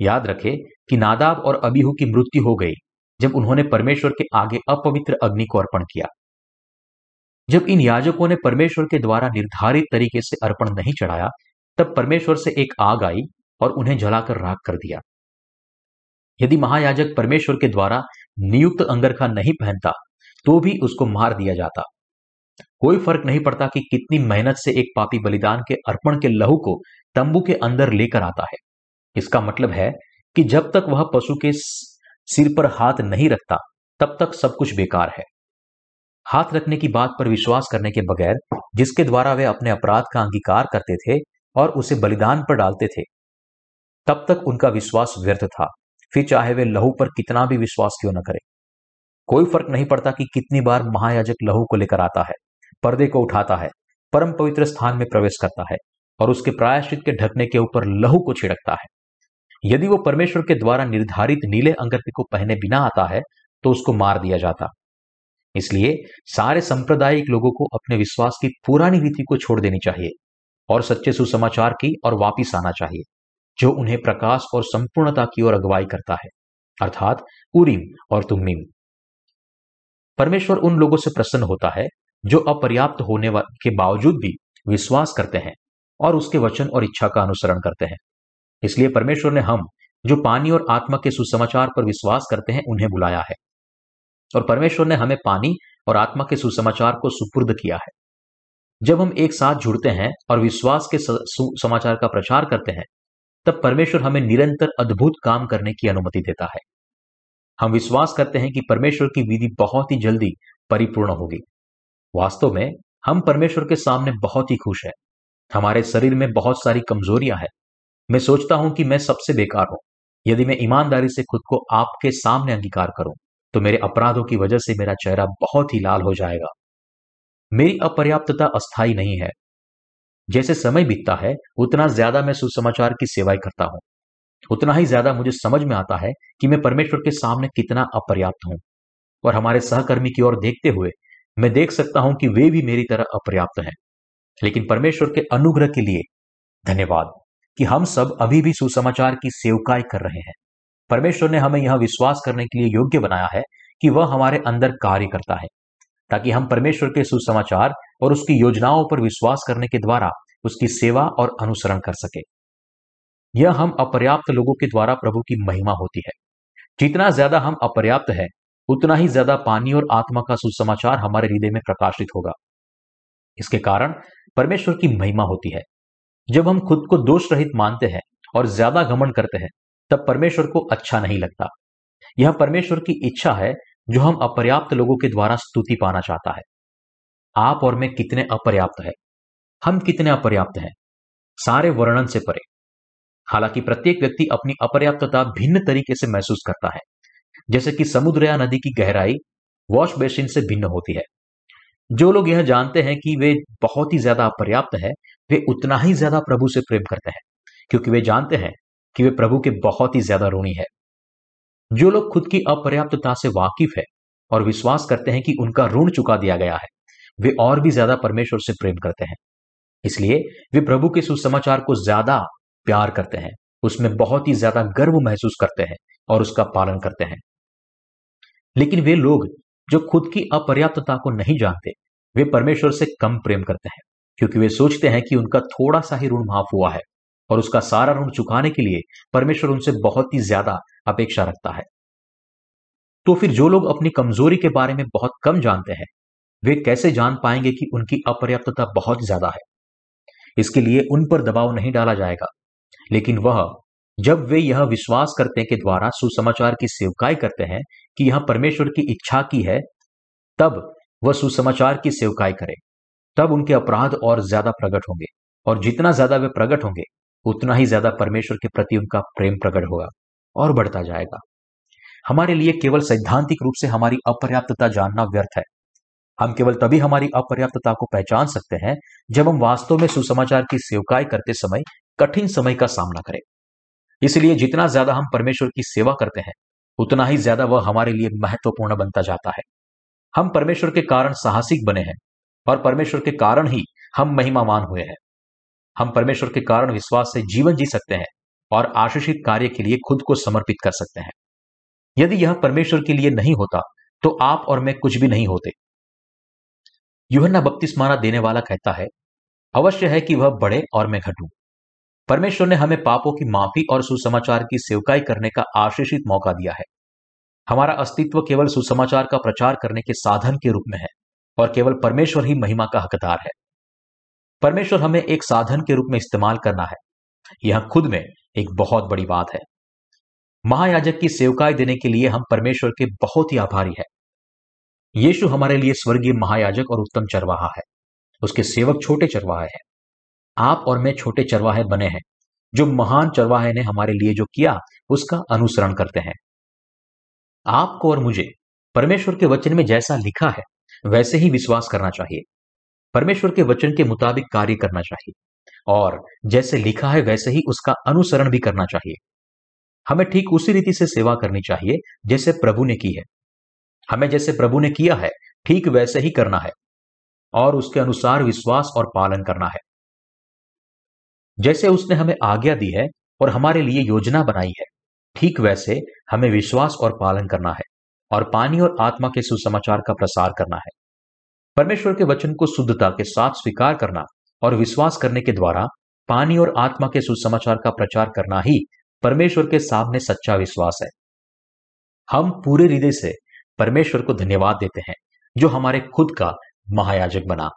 Speaker 1: याद रखें कि नादाब और अबीहू की मृत्यु हो गई, जब उन्होंने परमेश्वर के आगे अपवित्र अग्नि को अर्पण किया। जब इन याजकों ने परमेश्वर के द्वारा निर्धारित तरीके से अर्पण नहीं चढ़ाया, तब परमेश्वर से एक आग आई और उन्हें जलाकर राख कर दिया। यदि महायाजक परमेश्वर के द्वारा नियुक्त अंगरखा नहीं पहनता तो भी उसको मार दिया जाता। कोई फ़र्क नहीं पड़ता कि कितनी मेहनत से एक पापी बलिदान के अर्पण के लहू को तंबू के अंदर लेकर आता है। इसका मतलब है कि जब तक वह पशु के सिर पर हाथ नहीं रखता, तब तक सब कुछ बेकार है। हाथ रखने की बात पर विश्वास करने के बगैर, जिसके द्वारा वे अपने अपराध का अंगीकार करते थे और उसे बलिदान पर डालते थे तब तक उनका विश्वास व्यर्थ था। फिर चाहे वे लहू पर कितना भी विश्वास क्यों न करें। कोई फ़र्क नहीं पड़ता कि कितनी बार महायाजक लहू को लेकर आता है, पर्दे को उठाता है, परम पवित्र स्थान में प्रवेश करता है और उसके प्रायश्चित के ढकने के ऊपर लहू को छिड़कता है। यदि वो परमेश्वर के द्वारा निर्धारित नीले अंगरखे को पहने बिना आता है तो उसको मार दिया जाता। इसलिए सारे सांप्रदायिक लोगों को अपने विश्वास की पुरानी रीति को छोड़ देनी चाहिए और सच्चे सुसमाचार की और वापिस आना चाहिए। जो उन्हें प्रकाश और संपूर्णता की ओर अगुवाई करता है, अर्थात उरीम और तुमीम परमेश्वर उन लोगों से प्रसन्न होता है, जो अपर्याप्त होने के बावजूद भी विश्वास करते हैं और उसके वचन और इच्छा का अनुसरण करते हैं। इसलिए परमेश्वर ने हम, जो पानी और आत्मा के सुसमाचार पर विश्वास करते हैं, उन्हें बुलाया है। और परमेश्वर ने हमें पानी और आत्मा के सुसमाचार को सुपुर्द किया है। जब हम एक साथ जुड़ते हैं और विश्वास के समाचार का प्रचार करते हैं तब परमेश्वर हमें निरंतर अद्भुत काम करने की अनुमति देता है। हम विश्वास करते हैं कि परमेश्वर की विधि बहुत ही जल्दी परिपूर्ण होगी। वास्तव में हम परमेश्वर के सामने बहुत ही खुश हैं। हमारे शरीर में बहुत सारी कमजोरियाँ हैं। मैं सोचता हूँ कि मैं सबसे बेकार हूँ। यदि मैं ईमानदारी से खुद को आपके सामने अंगीकार करूँ तो मेरे अपराधों की वजह से मेरा चेहरा बहुत ही लाल हो जाएगा। मेरी अपर्याप्तता अस्थायी नहीं है। जैसे समय बीतता है, उतना ज़्यादा मैं सुसमाचार की सेवाएँ करता हूँ। उतना ही ज़्यादा मुझे समझ में आता है कि मैं परमेश्वर के सामने कितना अपर्याप्त हूँ। और हमारे सहकर्मी की ओर देखते हुए मैं देख सकता हूँ कि वे भी मेरी तरह अपर्याप्त हैं। लेकिन परमेश्वर के अनुग्रह के लिए धन्यवाद कि हम सब अभी भी सुसमाचार की सेवकाई कर रहे हैं। परमेश्वर ने हमें यह विश्वास करने के लिए योग्य बनाया है कि वह हमारे अंदर कार्य करता है, ताकि हम परमेश्वर के सुसमाचार और उसकी योजनाओं पर विश्वास करने के द्वारा उसकी सेवा और अनुसरण कर सके। यह हम अपर्याप्त लोगों के द्वारा प्रभु की महिमा होती है। जितना ज़्यादा हम अपर्याप्त है, उतना ही ज़्यादा पानी और आत्मा का सुसमाचार हमारे हृदय में प्रकाशित होगा। इसके कारण परमेश्वर की महिमा होती है। जब हम खुद को दोष रहित मानते हैं और ज़्यादा घमंड करते हैं, तब परमेश्वर को अच्छा नहीं लगता। यह परमेश्वर की इच्छा है जो हम अपर्याप्त लोगों के द्वारा स्तुति पाना चाहता है। आप और मैं कितने अपर्याप्त है? हम कितने अपर्याप्त हैं? सारे वर्णन से परे। हालाँकि प्रत्येक व्यक्ति अपनी अपर्याप्तता भिन्न तरीके से महसूस करता है। जैसे कि समुद्र या नदी की गहराई वॉश बेसिन से भिन्न होती है। जो लोग यह जानते हैं कि वे बहुत ही ज़्यादा अपर्याप्त है, वे उतना ही ज़्यादा प्रभु से प्रेम करते हैं, क्योंकि वे जानते हैं कि वे प्रभु के बहुत ही ज़्यादा ऋणी है। जो लोग खुद की अपर्याप्तता से वाकिफ है और विश्वास करते हैं कि उनका ऋण चुका दिया गया है। वे और भी ज़्यादा परमेश्वर से प्रेम करते हैं। इसलिए वे प्रभु के सुसमाचार को ज़्यादा प्यार करते हैं, उसमें बहुत ही ज़्यादा गर्व महसूस करते हैं और उसका पालन करते हैं। लेकिन वे लोग जो खुद की अपर्याप्तता को नहीं जानते, वे परमेश्वर से कम प्रेम करते हैं, क्योंकि वे सोचते हैं कि उनका थोड़ा सा ही ऋण माफ़ हुआ है और उसका सारा ऋण चुकाने के लिए परमेश्वर उनसे बहुत ही ज़्यादा अपेक्षा रखता है। तो फिर जो लोग अपनी कमज़ोरी के बारे में बहुत कम जानते हैं वे कैसे जान पाएँगे कि उनकी अपर्याप्तता बहुत ज़्यादा है? इसके लिए उन पर दबाव नहीं डाला जाएगा। लेकिन वह, जब वे यह विश्वास करते के द्वारा सुसमाचार की सेवकाई करते हैं कि यह परमेश्वर की इच्छा की है, तब वह सुसमाचार की सेवकाई करे। तब उनके अपराध और ज़्यादा प्रकट होंगे। और जितना ज़्यादा वे प्रकट होंगे, उतना ही ज़्यादा परमेश्वर के प्रति उनका प्रेम प्रकट होगा और बढ़ता जाएगा। हमारे लिए केवल सैद्धांतिक रूप से हमारी अपर्याप्तता जानना व्यर्थ है। हम केवल तभी हमारी अपर्याप्तता को पहचान सकते हैं जब हम वास्तव में सुसमाचार की सेवकाई करते समय कठिन समय का सामना करें। इसलिए जितना ज़्यादा हम परमेश्वर की सेवा करते हैं, उतना ही ज़्यादा वह हमारे लिए महत्वपूर्ण बनता जाता है। हम परमेश्वर के कारण साहसिक बने हैं और परमेश्वर के कारण ही हम महिमामान हुए हैं। हम परमेश्वर के कारण विश्वास से जीवन जी सकते हैं और आशीषित कार्य के लिए खुद को समर्पित कर सकते हैं। यदि यह परमेश्वर के लिए नहीं होता तो आप और मैं कुछ भी नहीं होते। युहन्ना बपतिस्माना देने वाला कहता है, अवश्य है कि वह बढ़े और मैं घटूं। परमेश्वर ने हमें पापों की माफ़ी और सुसमाचार की सेवकाई करने का आशीषित मौका दिया है। हमारा अस्तित्व केवल सुसमाचार का प्रचार करने के साधन के रूप में है और केवल परमेश्वर ही महिमा का हकदार है। परमेश्वर हमें एक साधन के रूप में इस्तेमाल करना है। यह खुद में एक बहुत बड़ी बात है। महायाजक की सेवकाई देने के लिए हम परमेश्वर के बहुत ही आभारी है। यीशु हमारे लिए स्वर्गीय महायाजक और उत्तम चरवाहा है। उसके सेवक छोटे चरवाहे हैं। आप और मैं छोटे चरवाहे बने हैं। जो महान चरवाहे ने हमारे लिए जो किया, उसका अनुसरण करते हैं। आपको और मुझे परमेश्वर के वचन में जैसा लिखा है, वैसे ही विश्वास करना चाहिए। परमेश्वर के वचन के मुताबिक कार्य करना चाहिए। और जैसे लिखा है, वैसे ही उसका अनुसरण भी करना चाहिए। हमें ठीक उसी रीति से सेवा करनी चाहिए, जैसे प्रभु ने की है। हमें जैसे प्रभु ने किया है, ठीक वैसे ही करना है। और उसके अनुसार विश्वास और पालन करना है। जैसे उसने हमें आज्ञा दी है और हमारे लिए योजना बनाई है, ठीक वैसे हमें विश्वास और पालन करना है और पानी और आत्मा के सुसमाचार का प्रसार करना है। परमेश्वर के वचन को शुद्धता के साथ स्वीकार करना और विश्वास करने के द्वारा पानी और आत्मा के सुसमाचार का प्रचार करना ही परमेश्वर के सामने सच्चा विश्वास है। हम पूरे हृदय से परमेश्वर को धन्यवाद देते हैं जो हमारे खुद का महायाजक बना।